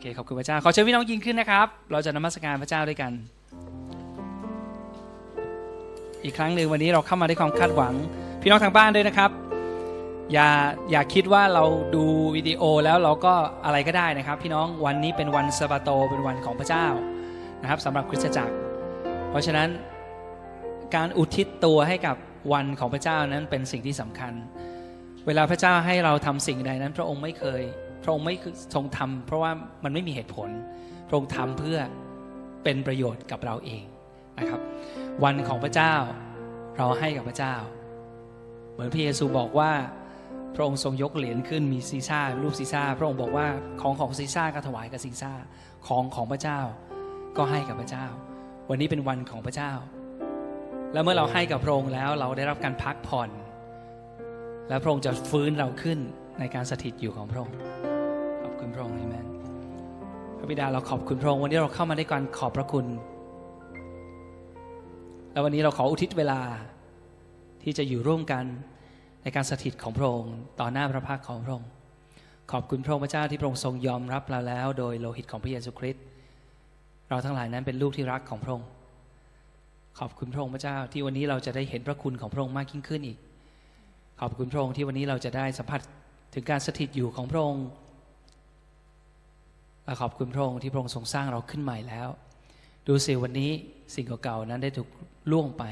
เคขอบคุณพระเจ้าขอเชิญพี่น้องยิงขึ้นนะครับ เราจะนมัสการพระเจ้าด้วยกัน อีกครั้งหนึ่งวันนี้เราเข้ามาด้วยความคาดหวัง พี่น้องทางบ้านด้วยนะครับ อย่าอย่าคิดว่าเราดูวิดีโอแล้วเราก็อะไรก็ได้นะครับ พี่น้องวันนี้เป็นวันสบาโตเป็นวันของพระเจ้านะครับสำหรับคริสตจักร เพราะฉะนั้นการอุทิศตัวให้กับวันของพระเจ้านั้นเป็นสิ่งที่สำคัญ เวลาพระเจ้าให้เราทำสิ่งใดนั้น พระองค์ไม่เคย พระองค์ไม่ทรงทำเพราะว่ามันไม่มีเหตุผล พระองค์ทำเพื่อเป็นประโยชน์กับเราเองนะครับ วันของพระเจ้าเราให้กับพระเจ้า เหมือนพระเยซูบอกว่า พระองค์ทรงยกเหรียญขึ้นมีซีซ่ารูปซีซ่าพระองค์บอกว่าของของซีซ่าก็ถวายกับซีซ่าของของพระเจ้า ก็ให้กับพระเจ้า วันนี้เป็นวันของพระเจ้า แล้วเมื่อเราให้กับพระองค์แล้วเราได้รับการพักผ่อน และพระองค์จะฟื้นเราขึ้นในการสถิตอยู่ของพระองค์ คุณพระองค์เอเมนพระบิดาเราขอบคุณพระองค์วันนี้เราเข้ามาในการขอบพระคุณ แล้ววันนี้เราขออุทิศเวลาที่จะอยู่ร่วมกันในการสถิตของพระองค์ต่อหน้าพระพักของพระองค์ขอบคุณพระองค์พระเจ้าที่พระองค์ทรงยอมรับเราแล้ว โดยโลหิตของพระเยซูคริสต์เราทั้งหลายนั้นเป็นลูกที่รักของพระองค์ขอบคุณพระองค์พระเจ้าที่วันนี้เราจะได้เห็นพระคุณของพระองค์มากยิ่งขึ้นอีก ขอบคุณพระองค์ที่วันนี้เราจะได้สัมผัสถึงการสถิตอยู่ของพระองค์ ขอบคุณพระองค์ที่พระองค์ทรงสร้างเราขึ้นใหม่แล้ว ดูสิวันนี้สิ่งเก่าๆนั้นได้ถูกล่วงไป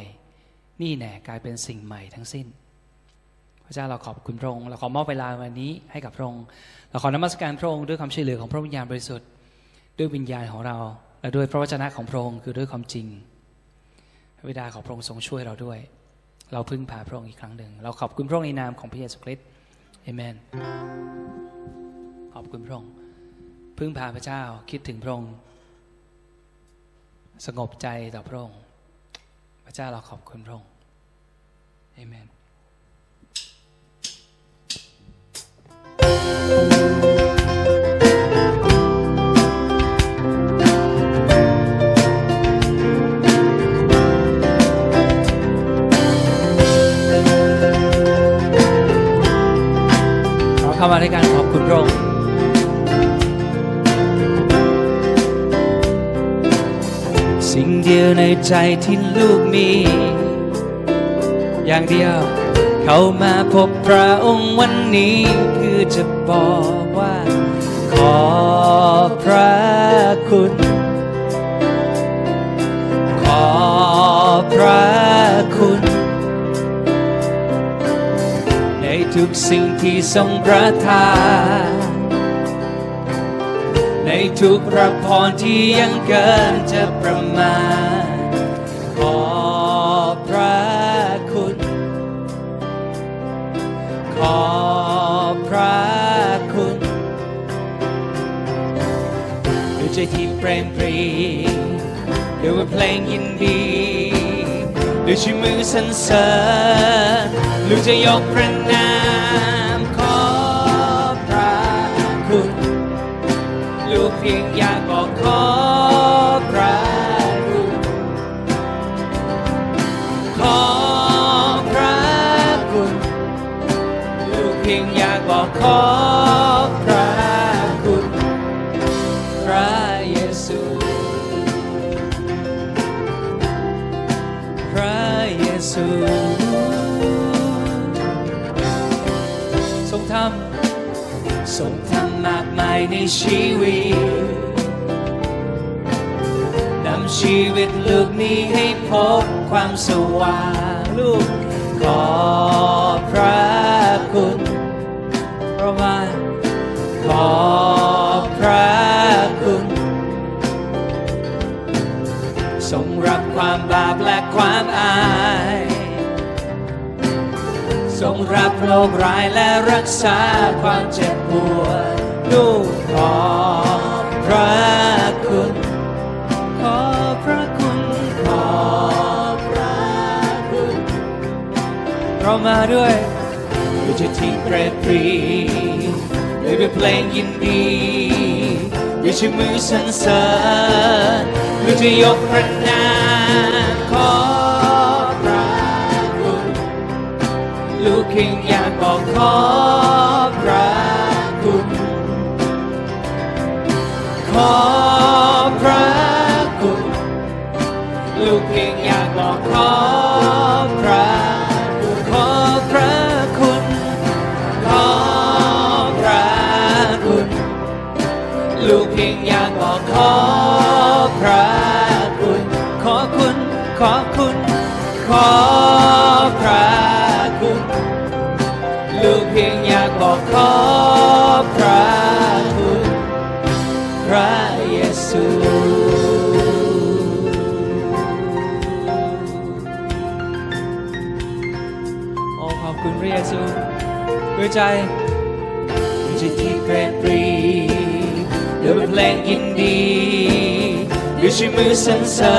นี่แน่กลายเป็นสิ่งใหม่ทั้งสิ้น พระเจ้าเราขอบคุณพระองค์เราขอมอบเวลาวันนี้ให้กับพระองค์เราขอนมัสการพระองค์ด้วยความช่วยเหลือของพระวิญญาณบริสุทธิ์ ด้วยวิญญาณของเราและด้วยพระวจนะของพระองค์คือด้วยความจริงพระบิดาของพระองค์ทรงช่วยเราด้วย เราพึ่งพาพระองค์อีกครั้งหนึ่ง เราขอบคุณพระองค์ในนามของพระเยซูคริสต์เอเมน ขอบคุณพระองค์ พึ่งพาพระเจ้าคิดถึงพระองค์สงบใจต่อพระองค์พระเจ้าเราขอบคุณพระองค์เอเมน เข้ามาในกา ในใจที่ลูกมี อย่างเดียว เข้ามาพบพระองค์วันนี้ คือจะบอกว่า ขอพระคุณ ขอพระคุณ ในทุกสิ่งที่ทรงประทานในทุกพรับพรที่ยังเกินจะประมาณ ใจที่เปรมปรีด้วยเพลงยินดีด้วยชื่อมือสรรเสริญลูกจะยกพระนามขอพระคุณลูกเพียงอยาก ในชีวิตนำชีวิตลูกนี้ให้พบความสว่างลูก ขอพระคุณเพราะว่าขอพระคุณ ทรงรับความบาปและความอายทรงรับโรคร้ายและรักษาความเจ็บปวด ลูกขอพระคุณ ขอพระคุณ ขอพระคุณ เรามาด้วยด้วยใจที่เปรตปรีด้วยเพลงยินดีด้วยชื่อมือสรรเสริญด้วยจะยกพระนามขอพระคุณ ลูกเพียงอยากบอกขอ ขอพระคุณลูกเพียงอยากบอกขอพระคุณขอพระคุณขอพระคุณลูกเพียงอยากบอกขอพระคุณขอคุณขอคุณขอ ใจด้วยใจที่เกรดปรีด้วยเพลงยินดีด้วยชื่อมือสรรเสริ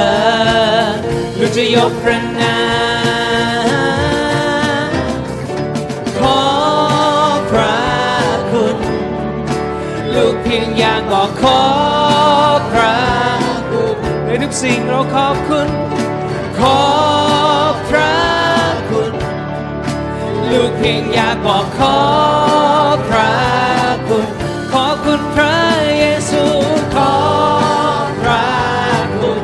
ญด้จะยกพระนามขอพระคุณ ลูกเพียงอยากบอกขอพระคุณในทุกสิ่งเราขอบคุณ เพียงอยากบอกขอพระคุณ ขอคุณพระเยซูขอพระคุณ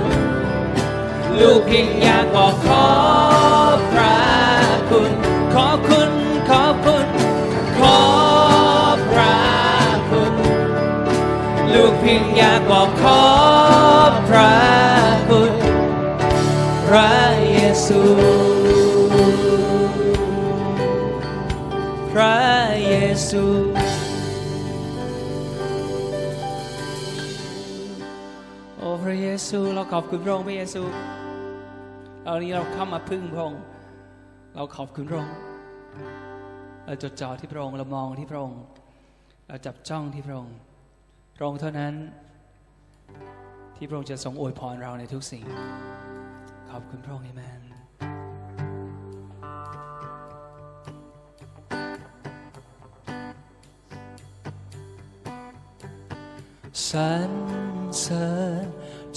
ลูกเพียงอยากบอกขอพระคุณ ขอคุณ ขอคุณ ขอพระคุณ ลูกเพียงอยากบอกขอพระคุณ พระเยซู ซูโอ้พระเยซูเราขอบคุณพระองค์พระเยซูเอานี้เราเข้ามาพึ่งพระองค์เราขอบคุณพระองค์เราจดจ่อที่พระองค์เรามองที่พระองค์ เราจับจ้องที่พระองค์พระองค์เท่านั้น ที่พระองค์จะทรงอวยพรเราในทุกสิ่ง ขอบคุณพระองค์เอเมน สรรเสริญ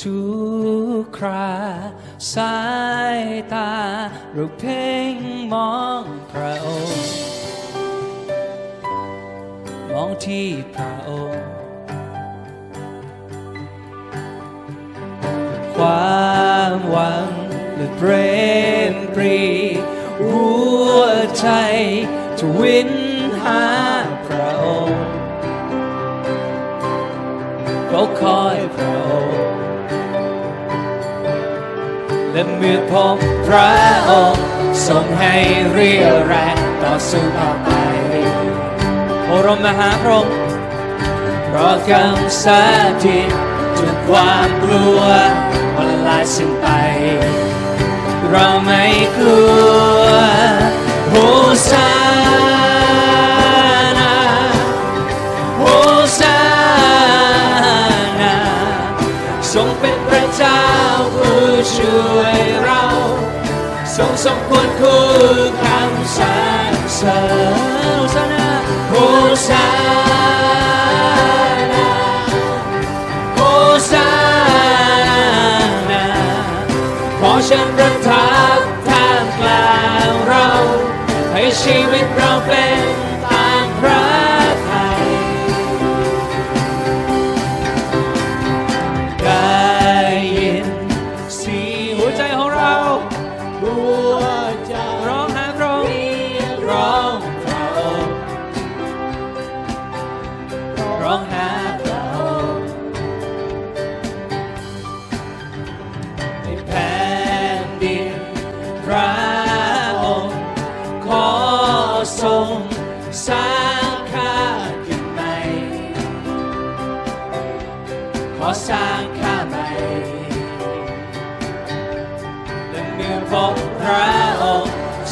ทุกคราสายตาเราเพ่งมองพระองค์ มองที่พระองค์ ความหวังและเปรมปรีหัวใจจะวินหา เราคอยพระองค์และเมื่อพบพระองค์ทรงให้เรียวแรงต่อสู้ต่อไปโอรามหาพระองเพราะคำสาธิตทุกความกลัวมันลายสิ้นไป เราไม่กลัวโฮซา ช่วยเราทรงสมควรคู่คำสรรเสริญโฮซานาโฮซานาโฮซานาขอเชิญประทับท่ามกลางเรา ให้ชีวิตเราเป็น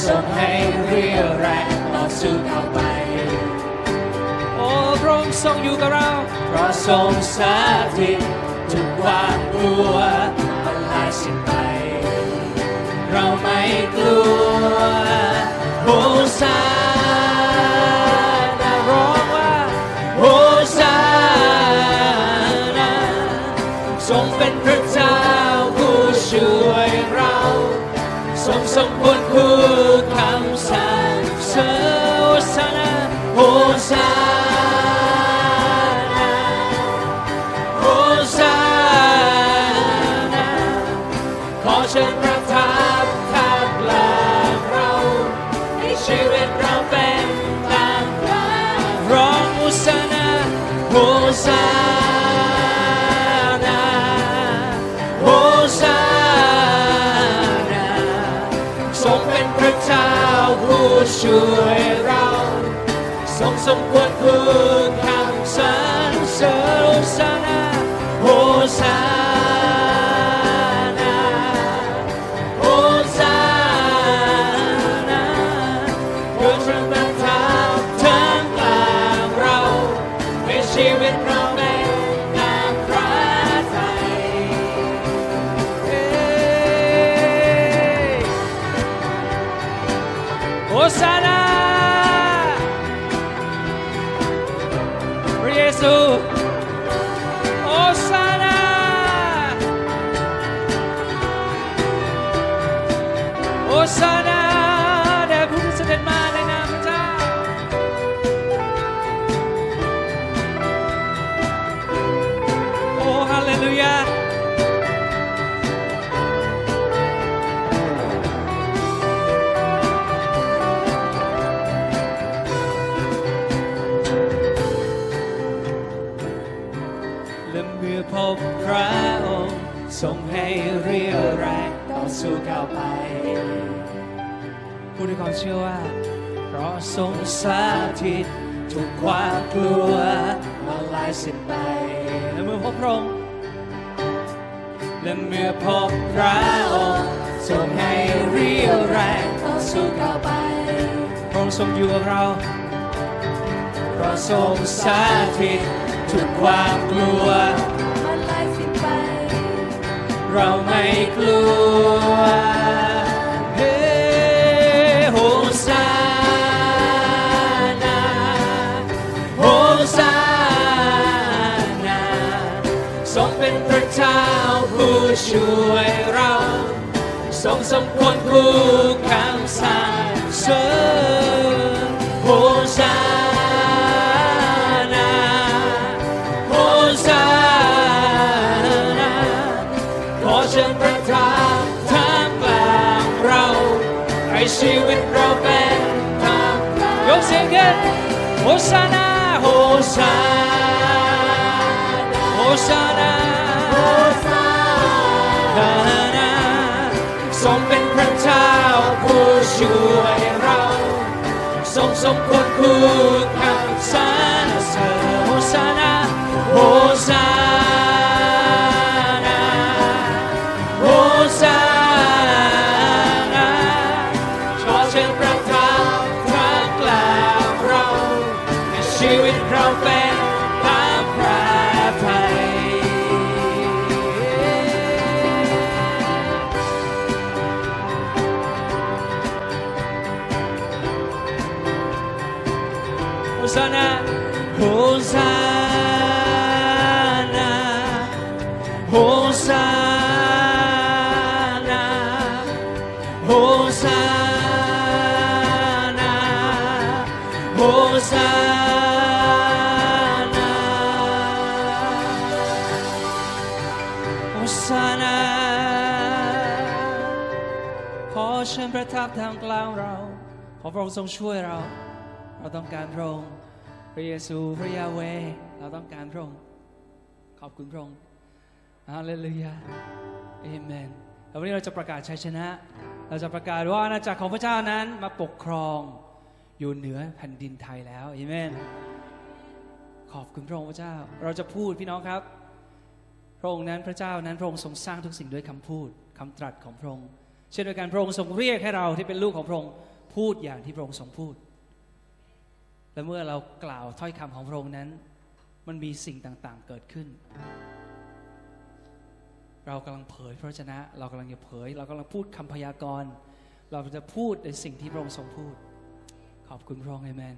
ทรงให้เรียวแรงต่อสู้ต่อไป โอ้พระองค์ทรงอยู่กับเราเพราะทรงสาธิตทุกความกลัวมันลายสิ้นไป เราไม่กลัวโฮซานาร้องว่าโฮซานาทรงเป็นพระเจ้าผู้ช่วยเรา ทรงสมควรคู่ ผู้ช่วยเราท ดด้วยความเชื่อว่า เพราะทรงสาธิตทุกความกลัวมาลายสิ้นไปและเมื่อพบพระองค์และเมื่อพบพระองค์ทรงให้เรียวแรงต่อสู้ก้าวไปพระองค์ทรงอยู่กับเราเพราะทรงสาธิตทุกความกลัวมันลายสิ้นไป เราไม่กลัว ช่วยเราทรงสมควรผู้คำสรรเสริญโฮซานาโฮซานาขอเชิญประทานท่ามกลางเราให้ชีวิตเราเป็นทางยกเสียงขึ้นโฮสานาโฮซานาโฮสานาโฮซา นา ทรงเป็นพระเจ้าผู้ช่วยเรา ทรงสมควรคู่กับสรรเสริญโฮสานาโฮซานา อเชิญประทับทางกลางเรา ขอพระองค์ทรงช่วยเรา เราต้องการพระองค์พระเยซูพระยาเว เราต้องการพระองค์ขอบคุณพระองค์ฮาเลลูยาเอเมนแล้ววันนี้เราจะประกาศชัยชนะ เราจะประกาศว่าอาณาจักรของพระเจ้านั้นมาปกครองอยู่เหนือแผ่นดินไทยแล้วเอเมนขอบคุณพระองค์พระเจ้า เราจะพูดพี่น้องครับ พระองค์นั้นพระเจ้านั้นพระองค์ทรงสร้างทุกสิ่งด้วยคำพูดคำตรัสของพระองค์ เช่นเดียวกันพระองค์ทรงเรียกให้เราที่เป็นลูกของพระองค์พูดอย่างที่พระองค์ทรงพูด และเมื่อเรากล่าวถ้อยคำของพระองค์นั้น มันมีสิ่งต่างๆเกิดขึ้น เรากำลังเผยพระวจนะ เรากำลังจะเผย เรากำลังพูดคำพยากรณ์ เราจะพูดในสิ่งที่พระองค์ทรงพูด ขอบคุณพระองค์เอเมน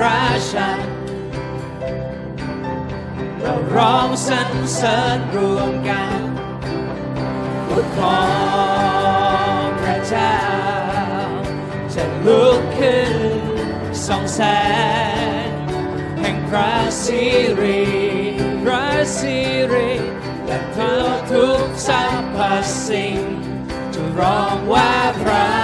ราชา เราร้องสรรเสริญรวมกันบุตรของพระเจ้าจะลุกขึ้นสองแสงแห่งพระสิริพระสิริและเท่าทุกสรรพสิ่งจะร้องว่าพระ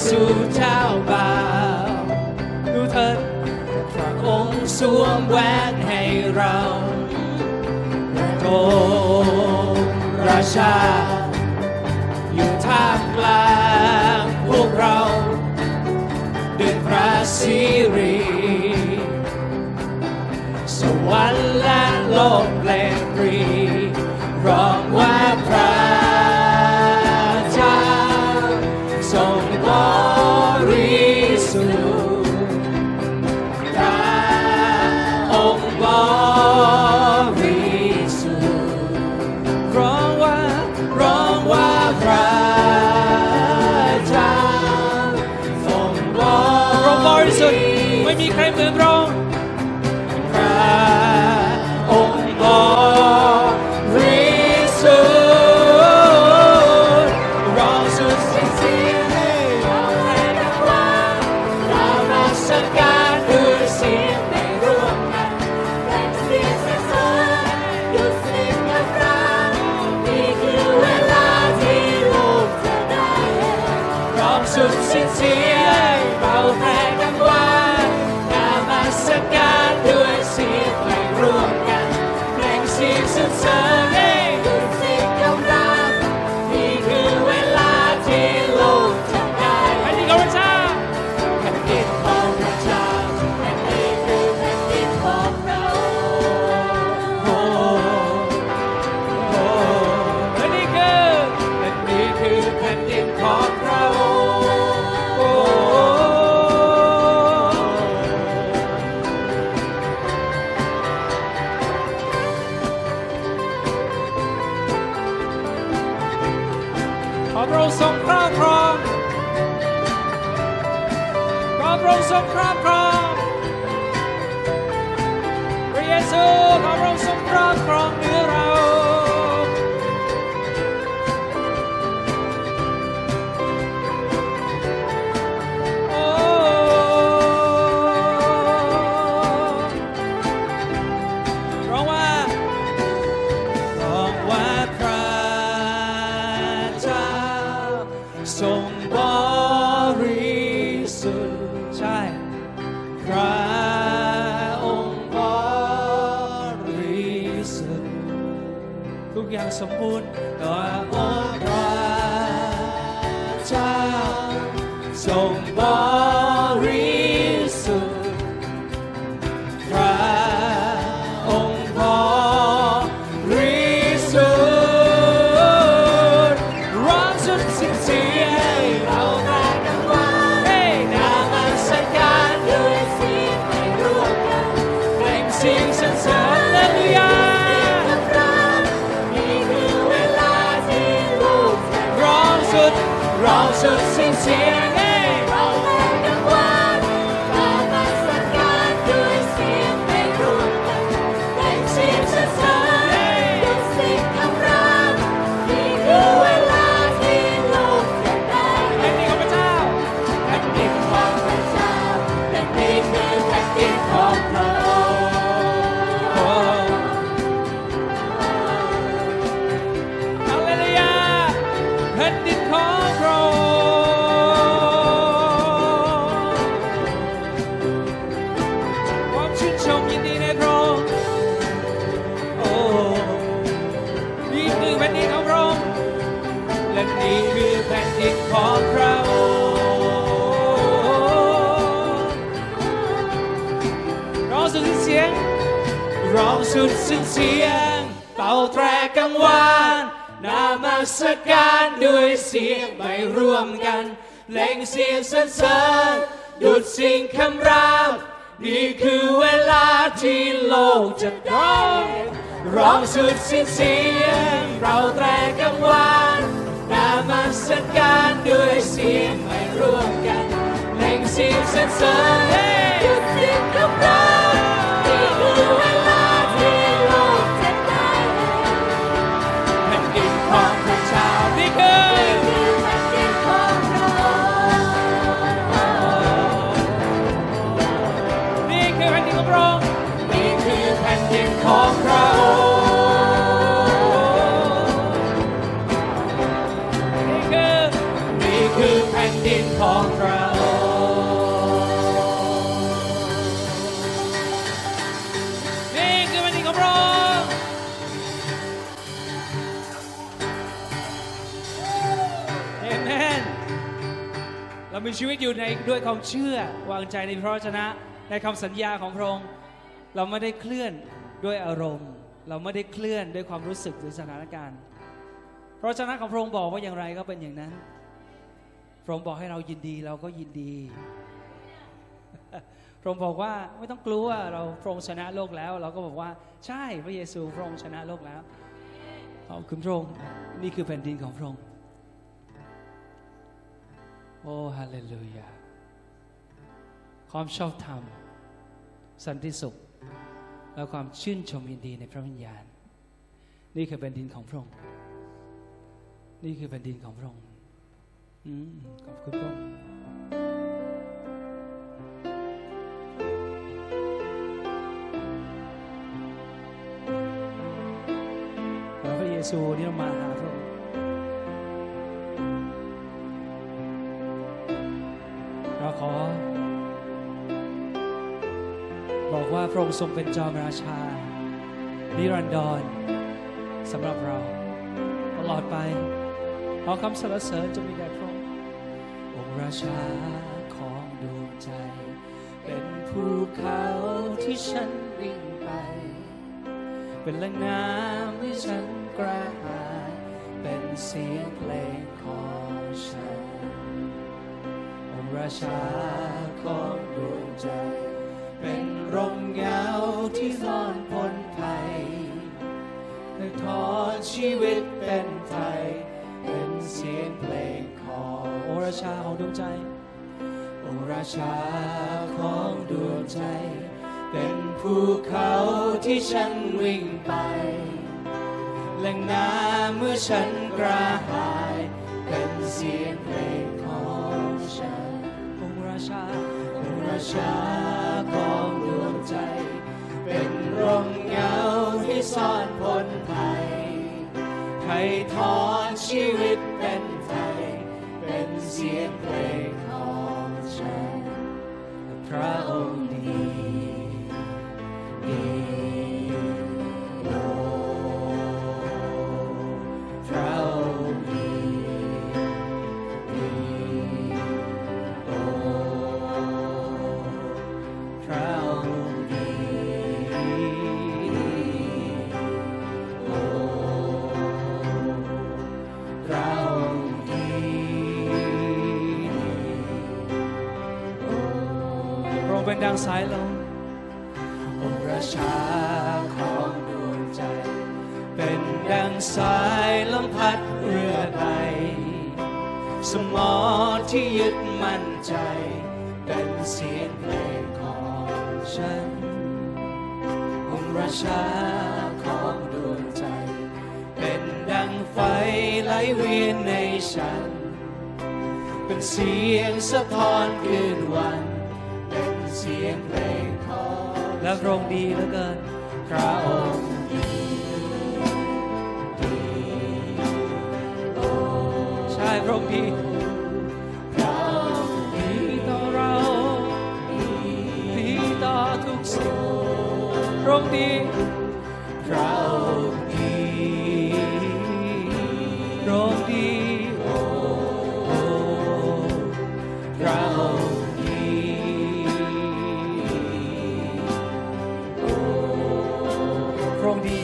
稣เจ้าบ่าวดูเถิดพระองค์สวมแหวนให้เราโตราชา อยู่ท่ามกลางพวกเราด้วยพระสิริสวรรค์และโลกแลงปรีร้องว่า สิ้นเสียงเราแตรกังวานนามาสการด้วยเสียงไม่ร่วมกันเล่งเสียงสรรเสริญ มีชีวิตอยู่ในด้วยความเชื่อวางใจในพระวจนะในคำสัญญาของพระองค์เราไม่ได้เคลื่อนด้วยอารมณ์ เราไม่ได้เคลื่อนด้วยความรู้สึกหรือสถานการณ์ พระวจนะของพระองค์บอกว่าอย่างไรก็เป็นอย่างนั้น พระองค์บอกให้เรายินดีเราก็ยินดี พระองค์บอกว่าไม่ต้องกลัวเราพระองค์ชนะโลกแล้ว เราก็บอกว่าใช่พระเยซูพระองค์ชนะโลกแล้วขอบคุณพระองค์นี่คือแผ่นดินของพระองค์ โอ้ฮาเลลูยา ความชอบธรรม สันติสุข และความชื่นชมยินดีในพระวิญญาณ นี่คือแผ่นดินของพระองค์ นี่คือแผ่นดินของพระองค์ขอบคุณพระองค์พระเยซูนี่เรามาหา พระองค์ทรงเป็นจอมราชา นิรันดรสำหรับเรา ตลอดไปขอคำสรรเสริญจะมีแด่พระองค์องค์ราชาของดวงใจ เป็นภูเขาที่ฉันวิ่งไป เป็นแหล่งน้ำที่ฉันกระหายเป็นเสียงเพลงของฉันองค์ราชาของดวงใจ เป็น เงาที่ซ่อนพ้นภัยให้ทอดชีวิตเป็นไทย เป็นเสียงเพลงขององค์ราชาของดวงใจองค์ราชาของดวงใจ เป็นภูเขาที่ฉันวิ่งไปแหล่งน้ำเมื่อฉันกระหาย เป็นเสียงเพลงของฉันองค์ราชาองค์ราชา ร่มเงาที่ซ่อนพ้นภัยใครทอดชีวิต ดังสายลมองค์ราชาของดวงใจ เป็นดังสายลมพัดเรือใดสมอที่ยึดมั่นใจ เป็นเสียงเพลงของฉัน องค์ราชาของดวงใจ เป็นดังไฟไหลเวียนในฉัน เป็นเสียงสะท้อนคืนวันเป็น ของและพระองค์ดีเหลือเกิน from the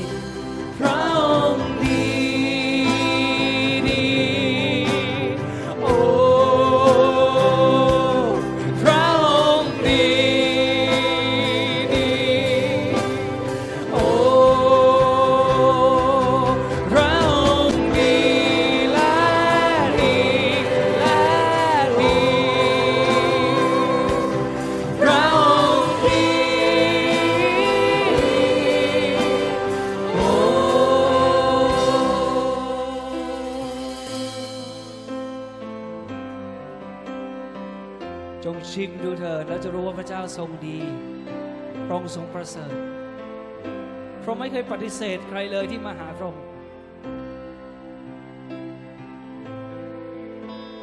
ฏิเสธใครเลยที่มาหาพระองค์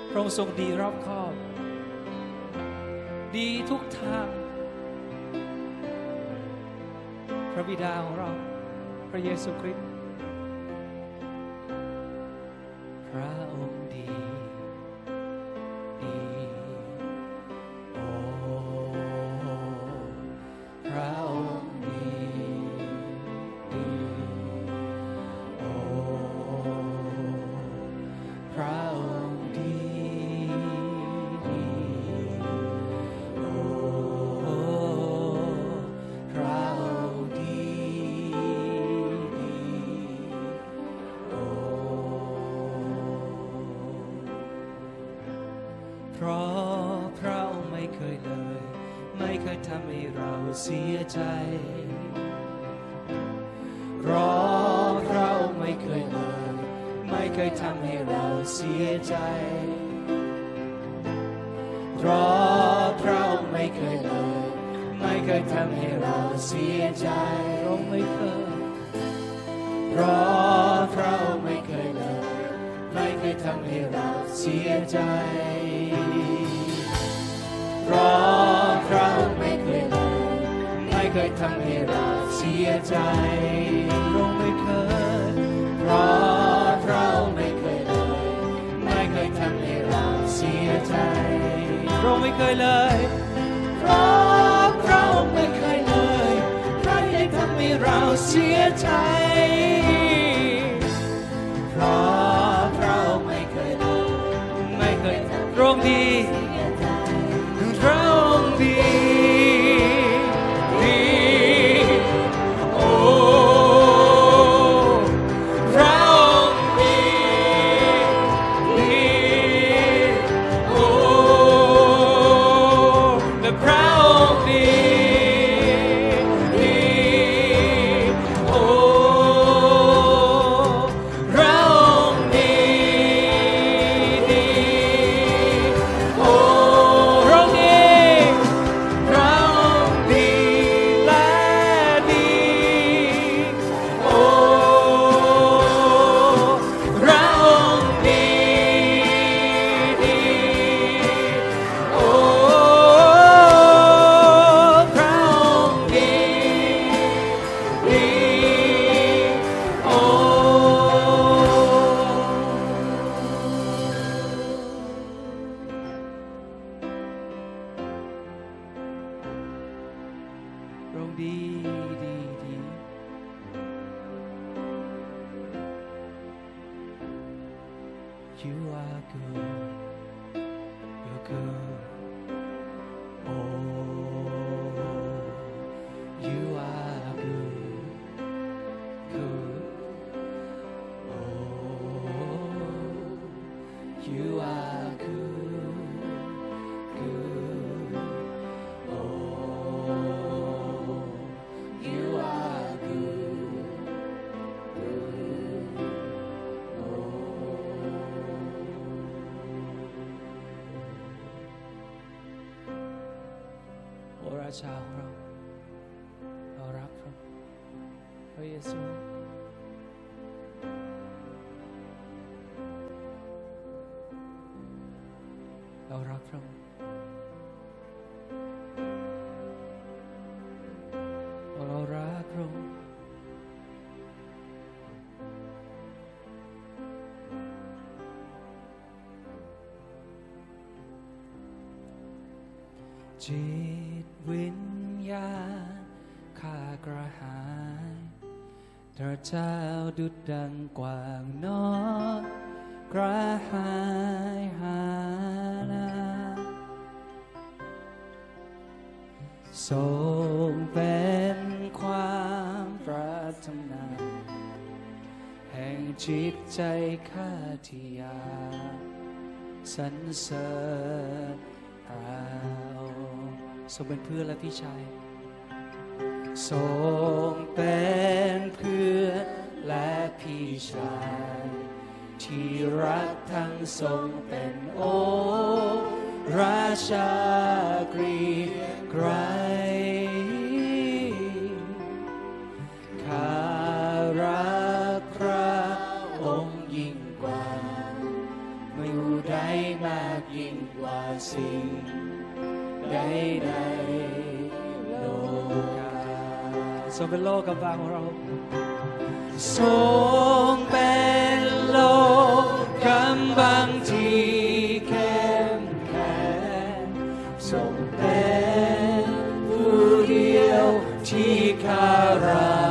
พระองค์ทรงดีรอบคอบ ดีทุกทาง พระบิดาของเรา พระเยซูคริสต์ ไม่เคยทำให้เราเสียใจ เพราะพระองค์ไม่เคยเลย ไม่เคยทำให้เราเสียใจ เพราะพระองค์ไม่เคยเลย ไม่เคยทำให้เราเสียใจระองไม่เคย เพราะพระองค์ไม่เคยเลย ไม่เคยทำให้เราเสียใจ เพราะ เคยทำให้เราเสียใจพระองไม่เคย เพราะพระองค์ไม่เคยเลย ไม่เคยทำให้เราเสียใจพระองไม่เคยเลย เพราะพระองค์ไม่เคยเลยใครได้ทำให้เราเสียใจ เพราะพระองค์ไม่เคยเลย ไม่เคยระองค์ รารักพระองค์เรารักพระองค์จิตวิญญาณข้ากระหายพระเจ้าดุดดังกว่างนอนกระหาย ทรงเป็นความปรารถนา แห่งจิตใจข้าที่อยากสรรเสริญเราทรงเป็นเพื่อนและพี่ชายทรงเป็นเพื่อนและพี่ชาย ที่รักทั้งทรงเป็นโอราชา งเป็นโลกกำบังของเราทรงเป็นโลกกำบังที่เข้มแข็งทรงเป็นผู้เดียวที่คารา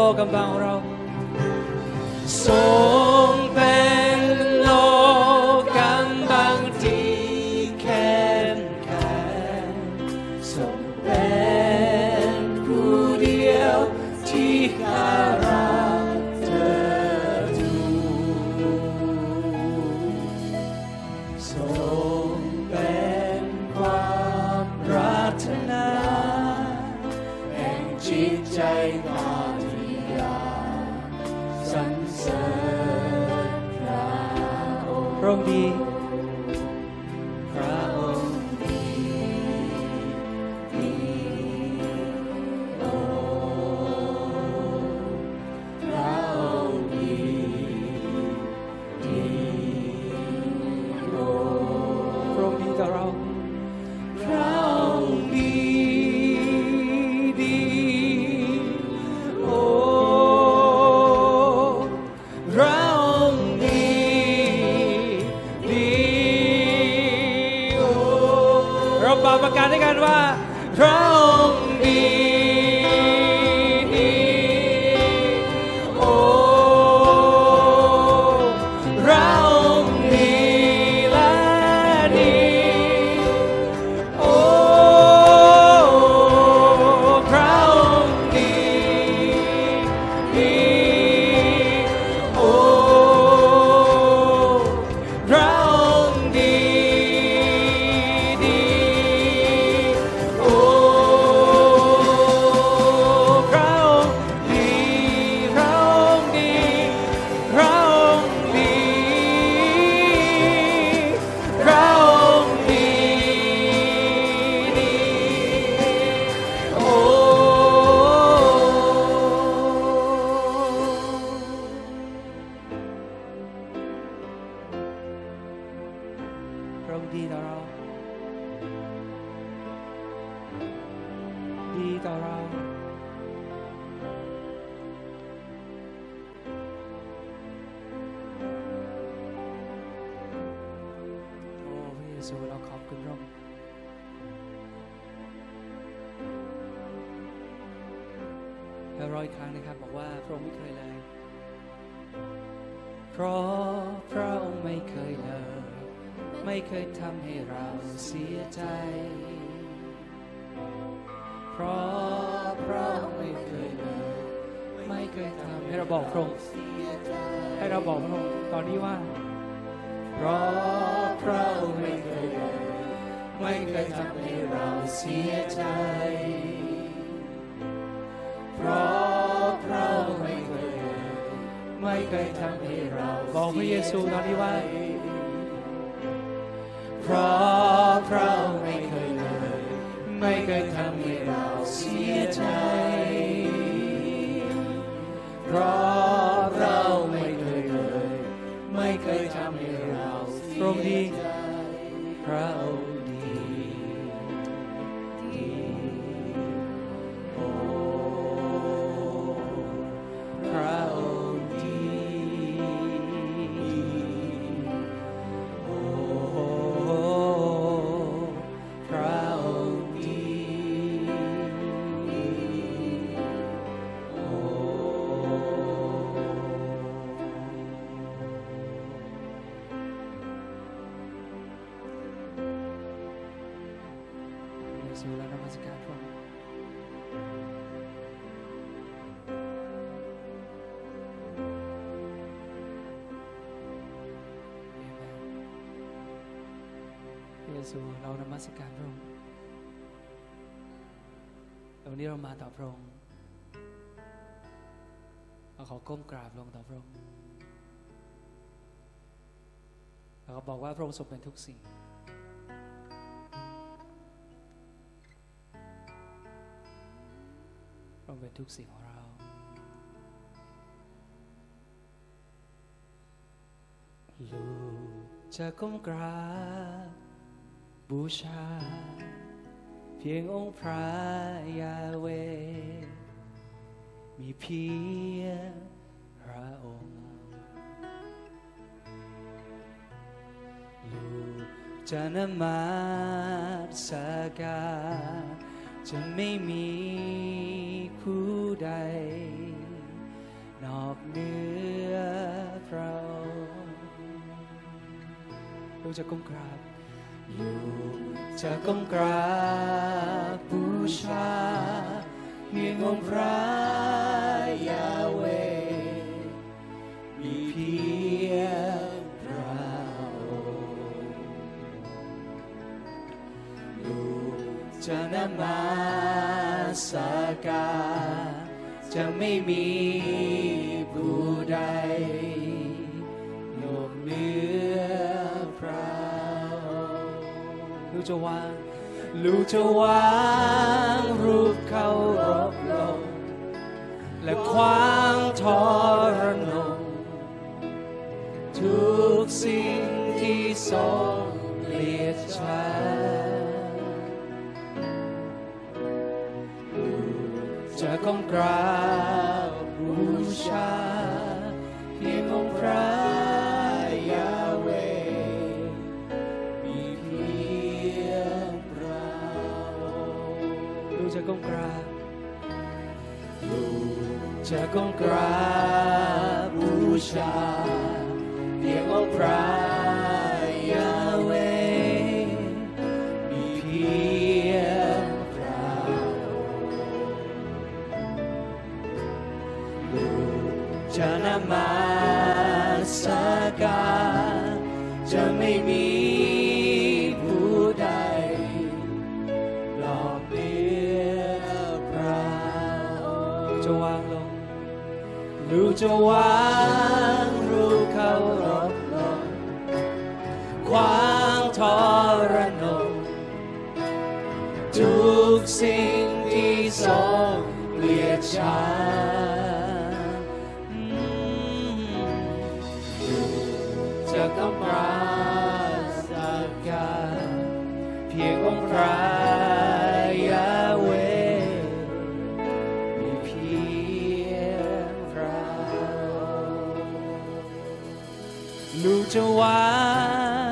โลกกำบังของเราทรงเป็น ป ราะพระองค์ไม่เคยเลยไม่เคยทำให้เราเสียใจ เพราะพระองค์ไม่เคยเลยไม่เคยทำให้เราบอกพระองค์ให้เราบอกพระองค์ตอนนี้ว่า เพราะพระองค์ไม่เคยเลยไม่เคยทำให้เราเสียใจ เพราะ ไม่เคยทำให้เราบอกพระเยซูตอนนี้ว่าเพราะพระองค์ไม่เคยเลย ไม่เคยทำให้เราเสียใจ เพราะเราไม่เคยเลย ไม่เคยทำให้เราเสีพระองค์ดียใจพระองค์ เยซูเรานมัสการพระองค์ต่วันนี้เรามาต่อพระองค์เราขอก้มกราบลงต่อพระองค์เราก็บอกว่าพระองค์ทรงเป็นทุกสิ่ง พระองค์เป็นทุกสิ่งของเรา ลูกจะก้มกราบ บูชา เพียงองค์พระยาเว มีเพียงพระองค์ ลูกจะนมัสการจะไม่มีผู้ใด นอกเหนือพระองค์ลูกจะก้มกราบ ลูกจะก้มกราบบูชาเพียงองพระยาเวมีเพียงพระองค์ลูกจะนมัสกาจะไม่มีผู้ใด ลูกจะวางลูกจะวางรูปเขารบลง และความทรนงทุกสิ่งที่ทรงเกลียดชังจะก้มกราบ กจะก้มกร จะวางรูเขารบลงความทรนงทุกสิ่งที่ทรงเกลียดชังอืมลูกจะกำราสักการเพียงองค์พระ จะวา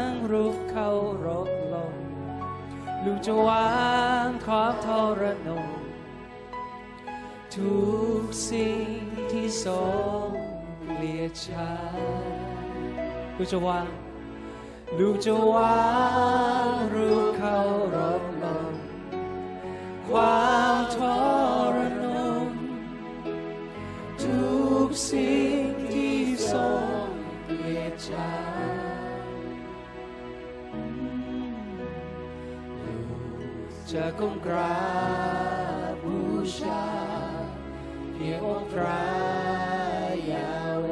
งรูปเขารบลง ลูกจะวางความทรนงทุกสิ่งที่ทรงเกลียดชังลูกจะวาง ลูกจะวางรูปเขารบลง ความทรนงทุกสิ่งที่ทรงเจะก้มกราบบูชาเพียงองค์พระยาเว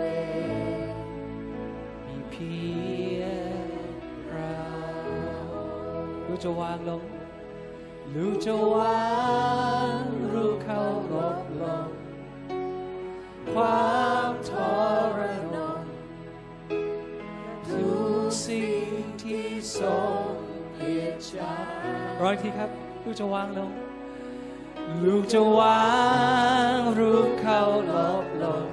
มีเพียงพระองค์ลูกจะวางลงลูกจะวางรูปเขารบลง ความทรนงทุกสิ่งที่ทรงเกลียดชังร้อยทีครับ ลูกจะวางลง ลูกจะวางรูปเขาลบลง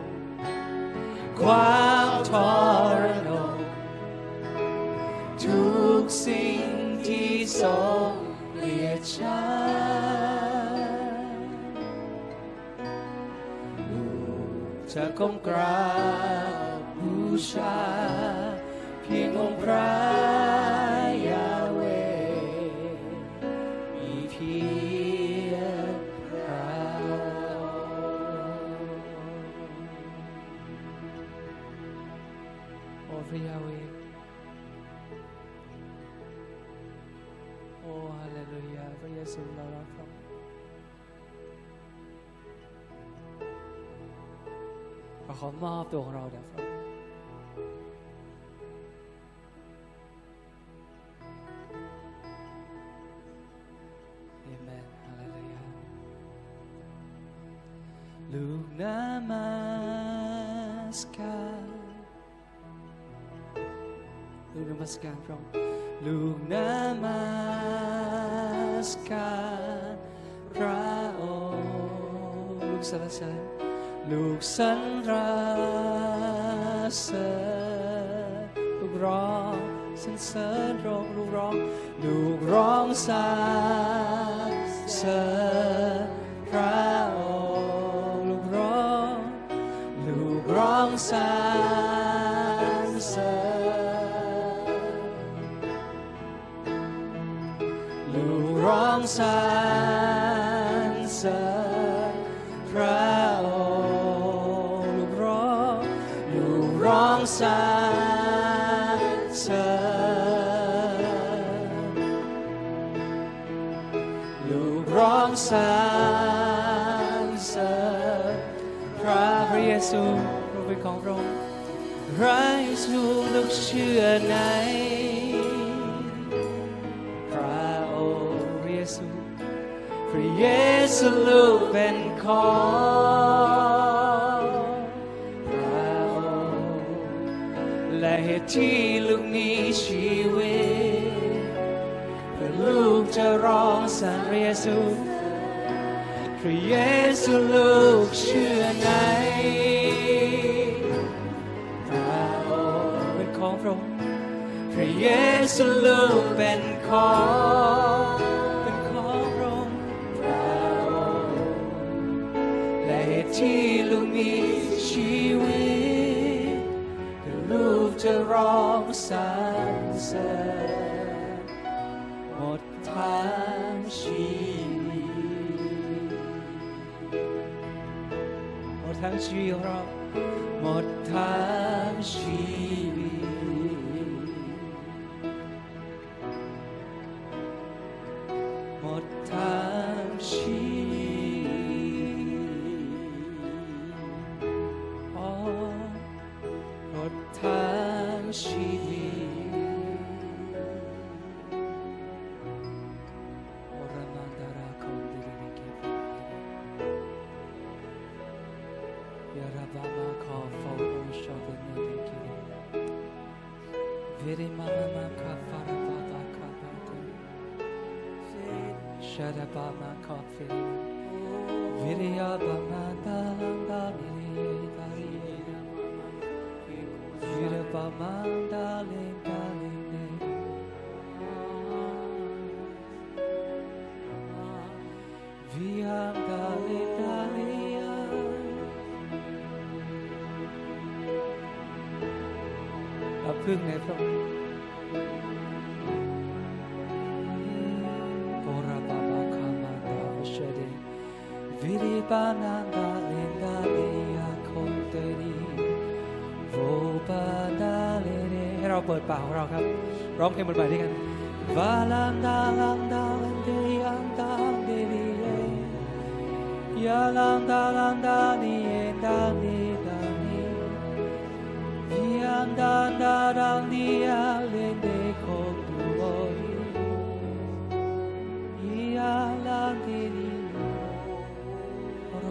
ความทรนงทุกสิ่งที่ทรงเลียดชังลูกจะก้มกราบบูชา เพียงองค์พระ ลูยาพระเยซูเรารักพระองค์เราขอมอบตัวของเราแด่พระองค์เอเมนฮาเลลูยาลูกนามาสการลูกนมัสการพระองค์ลูกนามา สการพระองค์ลูกสรรเสริญลูกสรรเสริญลูกร้องสรรเสริญร้องลูกร้องลูกร้องสรรเสริญพระองค์ลูกร้องลูกร้องสรร สรรเสริญพระองค์ลูกร้องลูกร้องสรรเสริญลูกร้องสรรเสริญพระพระเยซูเราเป็นของพระองค์พระเยซูลูกเชื่อใน เยซูลูกเป็นของพระองค์และเหตุที่ลูกมีชีวิตเพื่อลูกจะร้องสรรพระเยซูพระเยซูลูกเชื่อในพระองค์เป็นของพระองค์พระเยซูลูกเป็นของ ที่ลูกมีชีวิตลูกจะร้องสรรเสริญหมดทางชีวิตหมดทางชีวิตของเราหมดทางชีวิต พึ่งในพระองค์โกราบาบาคามาดาวเชเดวิริบานาบาลินดาเดียคงเตรีโวบาดาเลเดให้เราเปิดปากของเราครับ ร้องเพลงบนใหมด้วยกันวาลันดาลันดาเดียันดาเดลีเยยาลันดา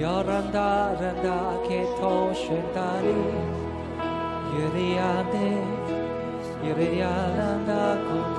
열한다란다 개토쉰다리 예리야네 예리야란다 군다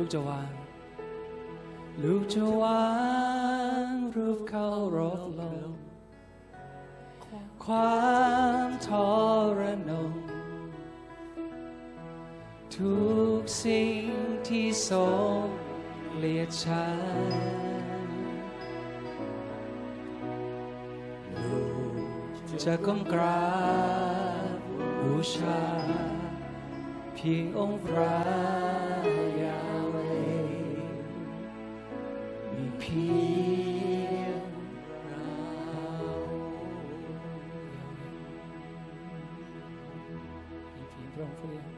ลูกจะวาง ลูกจะวางรูปเขารบลง ความทรนงทุกสิ่งที่ทรงเลียดฉันลูกจะก้มกราบบูชา เพียงองค์พระ พียงเรามีเพียงพระองค์ผู้เดียว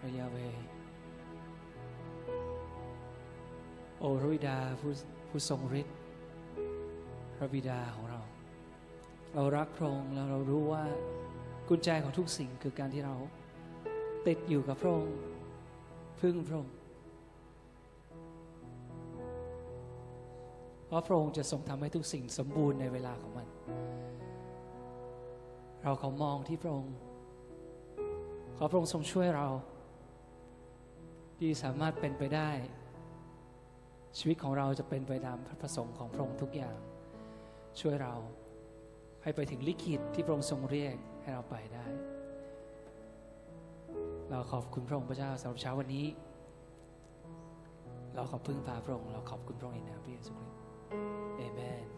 พระยาเว โอพระบิดาผู้ผู้ทรงฤทธิ์พระบิดาของเรา เรารักพระองค์แล้วเรารู้ว่ากุญแจของทุกสิ่งคือการที่เราติดอยู่กับพระองค์พึ่งพระองค์ ราะพระองค์จะทรงทำให้ทุกสิ่งสมบูรณ์ในเวลาของมัน เราขอมองที่พระองค์ ขอพระองค์ทรงช่วยเรา ที่สามารถเป็นไปได้ ชีวิตของเราจะเป็นไปตามพระประสงค์ของพระองค์ทุกอย่าง ช่วยเราให้ไปถึงลิขิตที่พระองค์ทรงเรียกให้เราไปได้ เราขอบคุณพระองค์พระเจ้าสำหรับเช้าวันนี้ เราขอบพึ่งพาพระองค์ เราขอบคุณพระองค์ในนามพระเยซูคริสต์ เอเมน